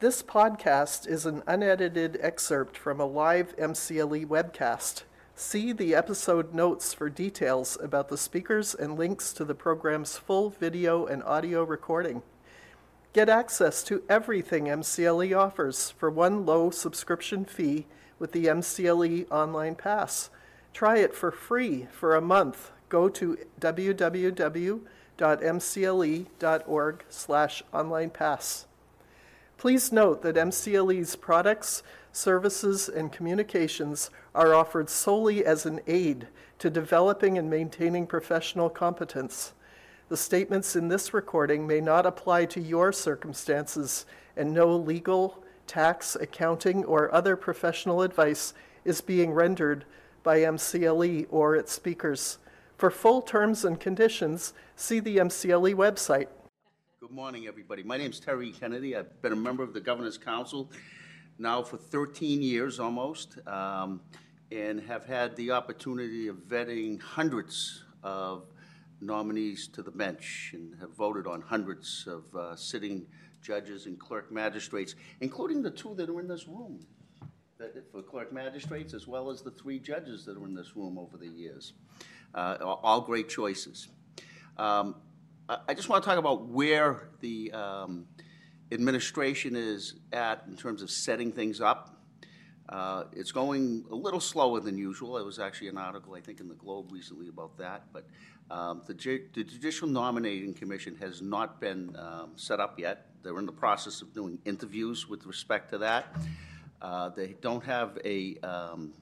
This podcast is an unedited excerpt from a live MCLE webcast. See the episode notes for details about the speakers and links to the program's full video and audio recording. Get access to everything MCLE offers for one low subscription fee with the MCLE Online Pass. Try it for free for a month. Go to www.mcle.org slash online pass. Please note that MCLE's products, services, and communications are offered solely as an aid to developing and maintaining professional competence. The statements in this recording may not apply to your circumstances, and no legal, tax, accounting, or other professional advice is being rendered by MCLE or its speakers. For full terms and conditions, see the MCLE website. Good morning, everybody. My name is Terry Kennedy. I've been a member of the Governor's Council now for 13 years almost, um, and have had the opportunity of vetting hundreds of nominees to the bench and have voted on hundreds of uh, sitting judges and clerk magistrates, including the two that are in this room for clerk magistrates, as well as the three judges that are in this room over the years. Uh, all great choices. Um, I just want to talk about where the um, administration is at in terms of setting things up. Uh, it's going a little slower than usual. There was actually an article, I think, in the Globe recently about that. But um, the, the, Judicial Nominating Commission has not been um, set up yet. They're in the process of doing interviews with respect to that. Uh, they don't have a um,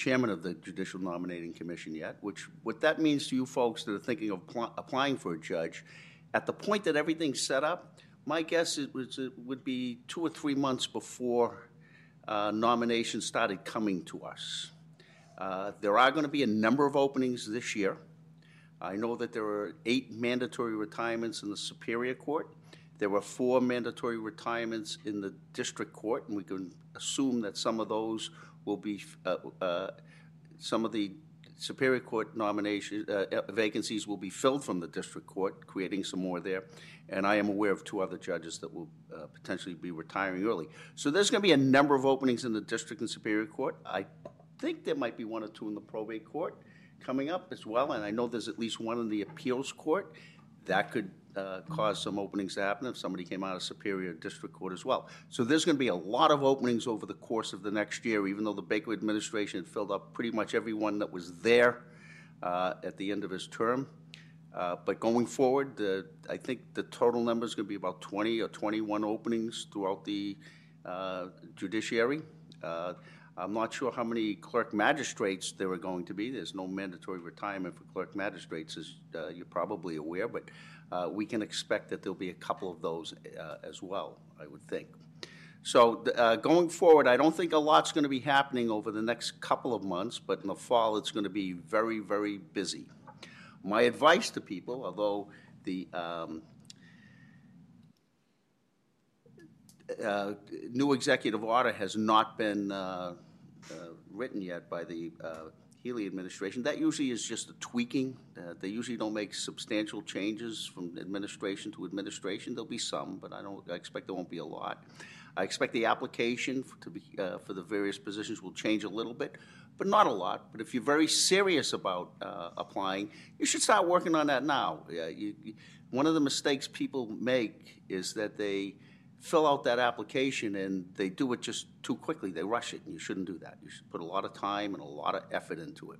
chairman of the Judicial Nominating Commission yet, which what that means to you folks that are thinking of pl- applying for a judge, at the point that everything's set up, my guess it, was, it would be two or three months before uh, nominations started coming to us. Uh, there are going to be a number of openings this year. I know that there are eight mandatory retirements in the Superior Court. There were four mandatory retirements in the District Court, and we can assume that some of those will be, uh, uh, some of the Superior Court nomination uh, uh, vacancies will be filled from the District Court, creating some more there. And I am aware of two other judges that will uh, potentially be retiring early. So there's going to be a number of openings in the District and Superior Court. I think there might be one or two in the Probate Court coming up as well, and I know there's at least one in the appeals court. That could uh, cause some openings to happen if somebody came out of Superior District Court as well. So there's going to be a lot of openings over the course of the next year, even though the Baker administration filled up pretty much everyone that was there uh, at the end of his term. Uh, but going forward, I think the total number is going to be about 20 or 21 openings throughout the uh, judiciary. I'm not sure how many clerk magistrates there are going to be. There's no mandatory retirement for clerk magistrates, as uh, you're probably aware, but uh, we can expect that there'll be a couple of those uh, as well, I would think. So uh, going forward, I don't think a lot's going to be happening over the next couple of months, but in the fall it's going to be very, very busy. My advice to people, although the um, uh, new executive order has not been uh, uh, written yet by the uh, Healey administration. That usually is just a tweaking. Uh, they usually don't make substantial changes from administration to administration. There'll be some, but I don't. I expect there won't be a lot. I expect the application for, to be, for the various positions will change a little bit, but not a lot. But if you're very serious about uh, applying, you should start working on that now. You, you, one of the mistakes people make is that they fill out that application and they do it just too quickly. They rush it, and you shouldn't do that. You should put a lot of time and a lot of effort into it.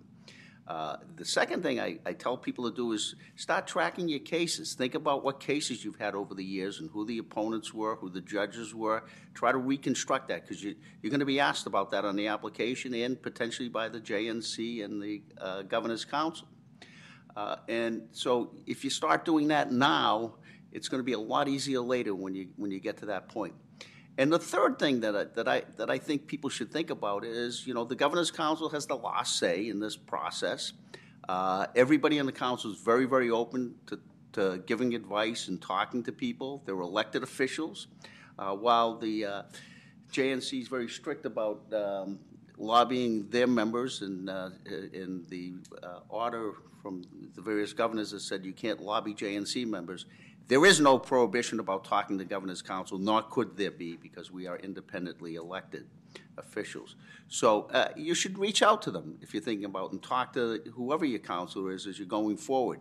Uh, the second thing I, I, tell people to do is start tracking your cases. Think about what cases you've had over the years and who the opponents were, who the judges were. Try to reconstruct that because you, are going to be asked about that on the application and potentially by the JNC and the uh, Governor's Council. Uh, and so if you start doing that now, it's going to be a lot easier later when you when you get to that point. And the third thing that I, that I that I think people should think about is, you know, the governor's council has the last say in this process. Uh, everybody in the council is very very open to, to giving advice and talking to people. They're elected officials, uh, while the uh, JNC is very strict about um, lobbying their members, and uh, in the uh, order from the various governors that said you can't lobby JNC members There is no prohibition about talking to Governor's Council, nor could there be, because we are independently elected officials. So uh, you should reach out to them if you're thinking about, and talk to whoever your counselor is as you're going forward,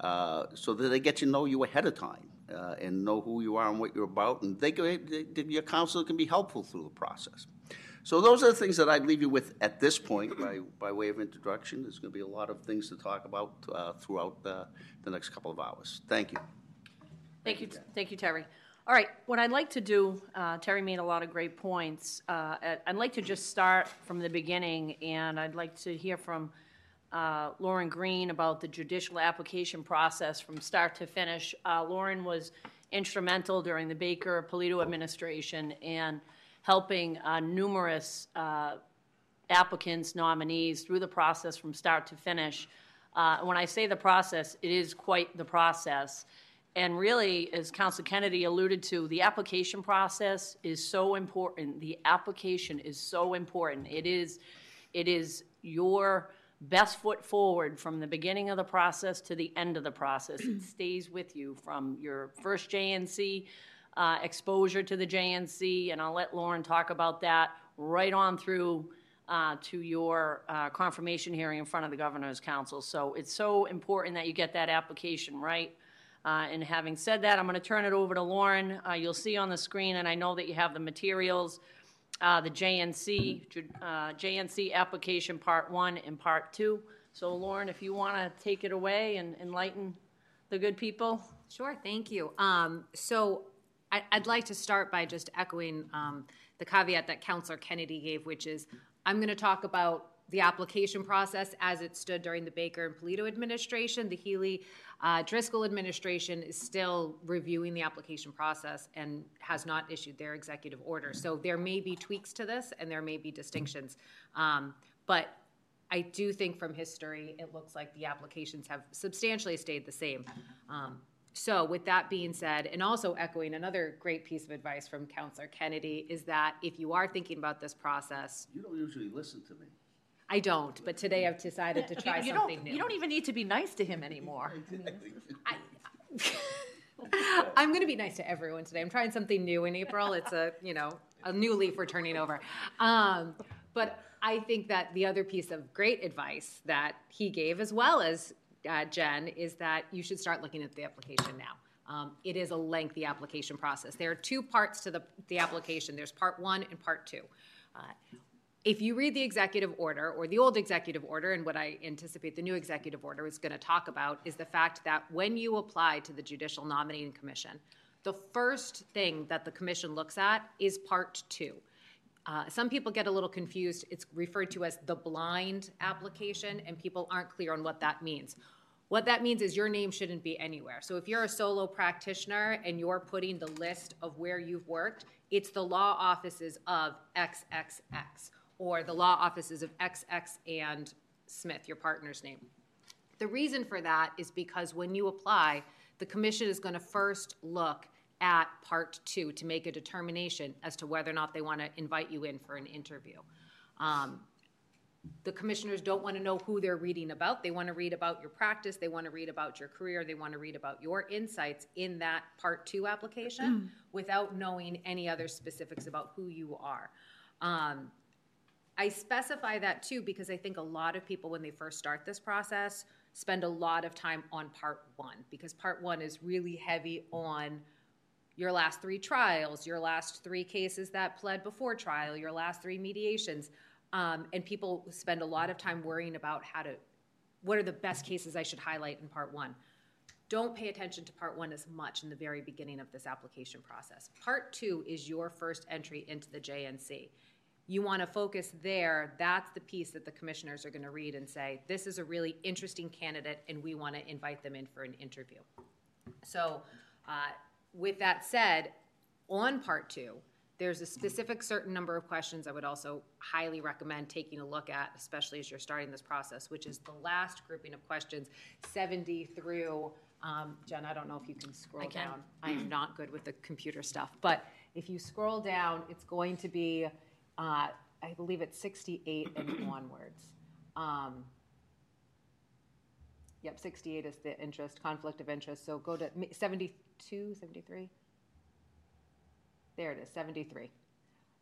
uh, so that they get to know you ahead of time uh, and know who you are and what you're about, and they, they, your counselor can be helpful through the process. So those are the things that I'd leave you with at this point by, by way of introduction. There's going to be a lot of things to talk about uh, throughout the next couple of hours. Thank you. Thank you, thank you, Terry. All right, what I'd like to do, uh, Terry made a lot of great points. Uh, I'd like to just start from the beginning, and I'd like to hear from uh, Lauren Greene about the judicial application process from start to finish. Uh, Lauren was instrumental during the Baker Polito administration and helping uh, numerous uh, applicants, nominees, through the process from start to finish. Uh, When I say the process, it is quite the process. And really, as Council Kennedy alluded to, the application process is so important. The application is so important. It is, it is your best foot forward from the beginning of the process to the end of the process. It stays with you from your first JNC uh, exposure to the JNC, and I'll let Lauren talk about that, right on through uh, to your uh, confirmation hearing in front of the Governor's Council. So it's so important that you get that application right. Uh, And having said that, I'm going to turn it over to Lauren. Uh, You'll see on the screen, and I know that you have the materials, uh, the JNC, uh, JNC application Part 1 and Part 2. So Lauren, if you want to take it away and enlighten the good people. Sure, thank you. Um, so I, I'd like to start by just echoing um, the caveat that Councillor Kennedy gave, which is I'm going to talk about the application process as it stood during the Baker and Polito administration. The Healey uh, Driscoll administration is still reviewing the application process and has not issued their executive order. So there may be tweaks to this and there may be distinctions. Um, but I do think from history, it looks like the applications have substantially stayed the same. Um, so, with that being said, and also echoing another great piece of advice from Councillor Kennedy, is that if you are thinking about this process, You don't usually listen to me. I don't, but today I've decided to try You- something don't- new. You don't even need to be nice to him anymore. I'm going to be nice to everyone today. I'm trying something new in April. It's a, you know, a new leaf we're turning over. Um, but I think that the other piece of great advice that he gave, as well as uh, Jen, is that you should start looking at the application now. Um, it is a lengthy application process. There are two parts to the, the application. There's part one and part two. Uh, if you read the executive order or the old executive order, and what I anticipate the new executive order is going to talk about is the fact that when you apply to the Judicial Nominating Commission, the first thing that the commission looks at is part two. Uh, some people get a little confused. It's referred to as the blind application, and people aren't clear on what that means. What that means is your name shouldn't be anywhere. So if you're a solo practitioner and you're putting the list of where you've worked, it's the law offices of XXX or the law offices of XX and Smith, your partner's name. The reason for that is because when you apply, the commission is going to first look at part two to make a determination as to whether or not they want to invite you in for an interview. Um, the commissioners don't want to know who they're reading about. They want to read about your practice, they want to read about your career, they want to read about your insights in that part two application without knowing any other specifics about who you are. Um, I specify that too because I think a lot of people, when they first start this process, spend a lot of time on part one because part one is really heavy on your last three trials, your last three cases that pled before trial, your last three mediations. Um, and people spend a lot of time worrying about how to, what are the best cases I should highlight in part one. Don't pay attention to part one as much in the very beginning of this application process. Part two is your first entry into the JNC you want to focus there. That's the piece that the commissioners are going to read and say, this is a really interesting candidate, and we want to invite them in for an interview. So, uh, with that said, on part two, there's a specific certain number of questions I would also highly recommend taking a look at, especially as you're starting this process, which is the last grouping of questions, 70 through. Um, Jen, I don't know if you can scroll I can. down. I am not good with the computer stuff, but if you scroll down, it's going to be uh, I believe it's 68 and onwards. Um, Yep, 68 is the interest, conflict of interest, so go to 72, 73? There it is, 73.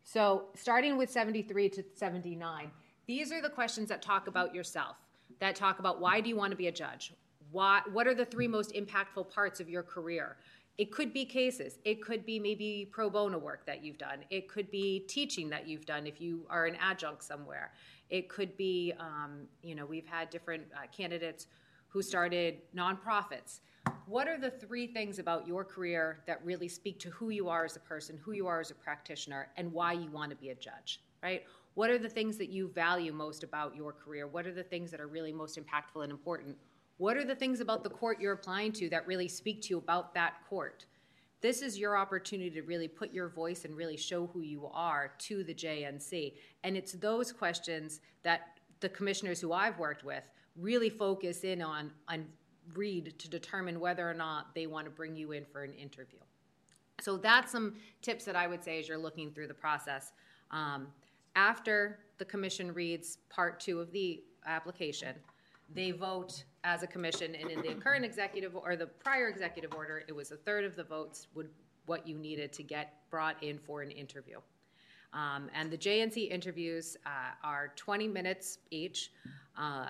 So starting with 73 to 79, these are the questions that talk about yourself, that talk about why do you want to be a judge? Why, what are the three most impactful parts of your career? It could be cases. It could be maybe pro bono work that you've done. It could be teaching that you've done if you are an adjunct somewhere. It could be, um, you know, we've had different uh, candidates who started nonprofits. What are the three things about your career that really speak to who you are as a person, who you are as a practitioner, and why you want to be a judge, right? What are the things that you value most about your career? What are the things that are really most impactful and important? What are the things about the court you're applying to that really speak to you about that court? This is your opportunity to really put your voice and really show who you are to the JNC. And it's those questions that the commissioners who I've worked with really focus in on, and read to determine whether or not they want to bring you in for an interview. So that's some tips that I would say as you're looking through the process. Um, after the commission reads part two of the application, they vote as a commission, and in the current executive or the prior executive order, it was a third of the votes would what you needed to get brought in for an interview. Um, and the JNC interviews uh, are 20 minutes each. Uh,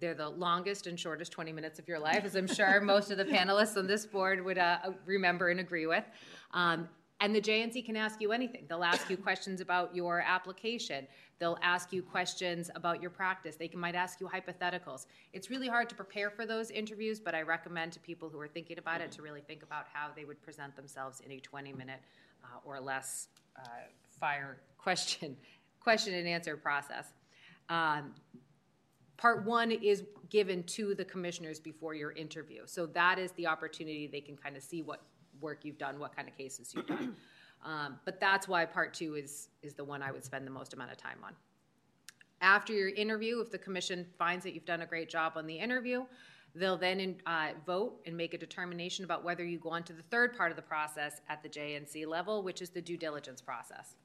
they're the longest and shortest 20 minutes of your life, as I'm sure most of the panelists on this board would uh, remember and agree with. Um, and the JNC can ask you anything. They'll ask you questions about your application. They'll ask you questions about your practice. They can, might ask you hypotheticals. It's really hard to prepare for those interviews, but I recommend to people who are thinking about it to really think about how they would present themselves in a 20 minute uh, or less uh, fire question, question and answer process. Um, part one is given to the commissioners before your interview. So that is the opportunity they can kind of see what work you've done, what kind of cases you've done. Um, but that's why part two is, is the one I would spend the most amount of time on. After your interview, if the commission finds that you've done a great job on the interview, they'll then uh, vote and make a determination about whether you go on to the third part of the process at the JNC level, which is the due diligence process.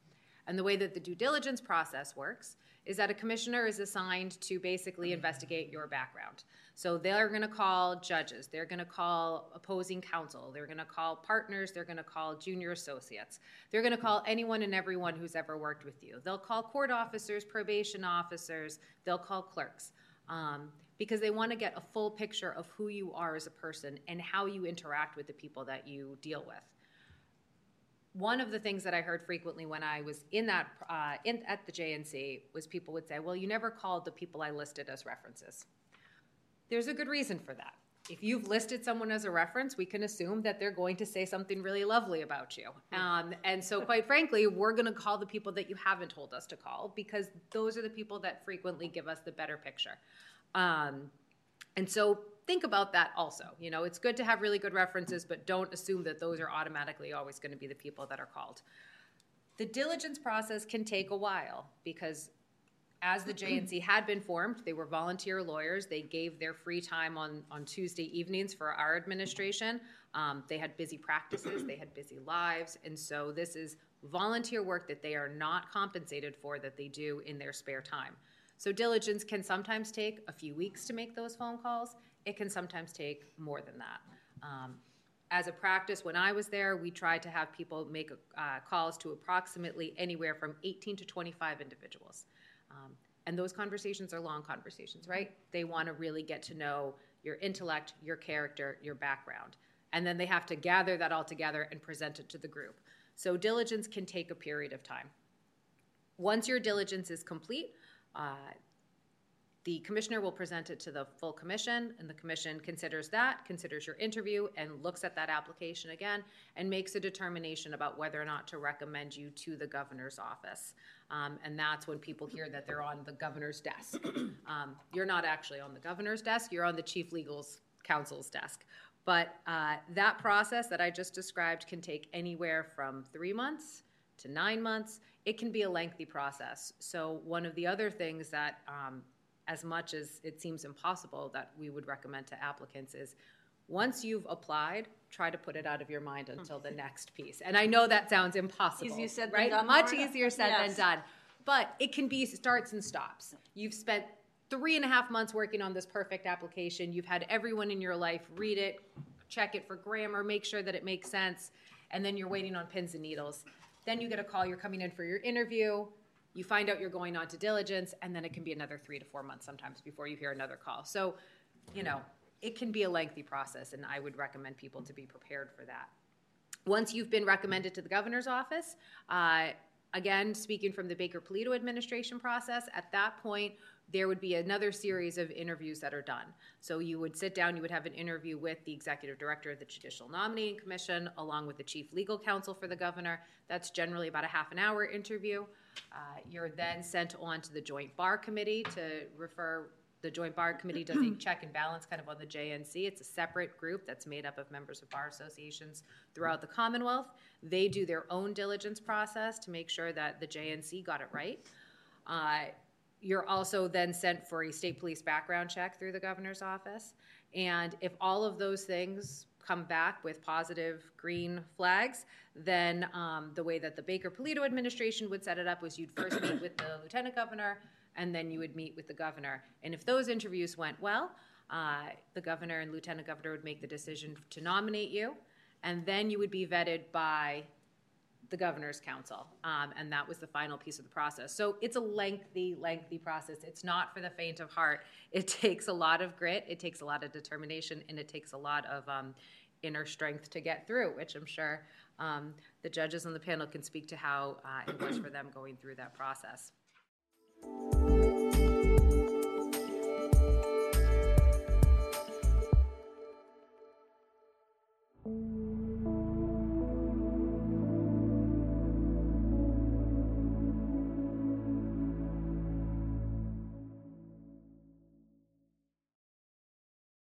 And the way that the due diligence process works is that a commissioner is assigned to basically investigate your background. So they're going to call judges, they're going to call opposing counsel, they're going to call partners, they're going to call junior associates, they're going to call anyone and everyone who's ever worked with you. They'll call court officers, probation officers, they'll call clerks. Um, because they want to get a full picture of who you are as a person and how you interact with the people that you deal with one of the things that I heard frequently when I was in that uh, in, at the JNC was people would say, "Well, you never called the people I listed as references." There's a good reason for that. If you've listed someone as a reference, we can assume that they're going to say something really lovely about you. Um, and so, quite frankly, we're going to call the people that you haven't told us to call because those are the people that frequently give us the better picture. Um, and so, think about that also. You know, it's good to have really good references, but don't assume that those are automatically always going to be the people that are called. The diligence process can take a while because as the JNC had been formed, they were volunteer lawyers. They gave their free time on, on Tuesday evenings for our administration. Um, they had busy practices, they had busy lives, and so this is volunteer work that they are not compensated for that they do in their spare time. So diligence can sometimes take a few weeks to make those phone calls. It can sometimes take more than that. Um, as a practice, when I was there, we tried to have people make uh, calls to approximately anywhere from 18 to 25 individuals. Um, and those conversations are long conversations, right? They want to really get to know your intellect, your character, your background. And then they have to gather that all together and present it to the group. So diligence can take a period of time. Once your diligence is complete, uh, the commissioner will present it to the full commission, and the commission considers that, considers your interview, and looks at that application again, and makes a determination about whether or not to recommend you to the governor's office. Um, and that's when people hear that they're on the governor's desk. Um, you're not actually on the governor's desk, you're on the chief legal counsel's desk. But uh, that process that I just described can take anywhere from three months to nine months. It can be a lengthy process. So, one of the other things that um, as much as it seems impossible that we would recommend to applicants is once you've applied, try to put it out of your mind until the next piece. And I know that sounds impossible. Easier said than right? done, Much easier said Yes. than done. But it can be starts and stops. You've spent three and a half months working on this perfect application. You've had everyone in your life read it, check it for grammar, make sure that it makes sense, and then you're waiting on pins and needles. Then you get a call, you're coming in for your interview, you find out you're going on to diligence, and then it can be another three to four months sometimes before you hear another call. So, you know, it can be a lengthy process, and I would recommend people to be prepared for that. Once you've been recommended to the governor's office, uh, again, speaking from the Baker Polito administration process, at that point, there would be another series of interviews that are done. So you would sit down, you would have an interview with the executive director of the Judicial Nominating Commission, along with the chief legal counsel for the governor. That's generally about a half an hour interview. Uh, you're then sent on to the Joint Bar Committee to refer the Joint Bar Committee does a check and balance kind of on the JNC. It's a separate group that's made up of members of bar associations throughout the Commonwealth. They do their own diligence process to make sure that the JNC got it right. Uh, you're also then sent for a state police background check through the governor's office. And if all of those things come back with positive green flags, then um, the way that the Baker Polito administration would set it up was you'd first meet with the lieutenant governor, and then you would meet with the governor. And if those interviews went well, uh, the governor and lieutenant governor would make the decision to nominate you, and then you would be vetted by the governor's council. Um, and that was the final piece of the process. So it's a lengthy, lengthy process. It's not for the faint of heart. It takes a lot of grit, it takes a lot of determination, and it takes a lot of um, inner strength to get through, which I'm sure um, the judges on the panel can speak to how uh, it was for them going through that process. thank you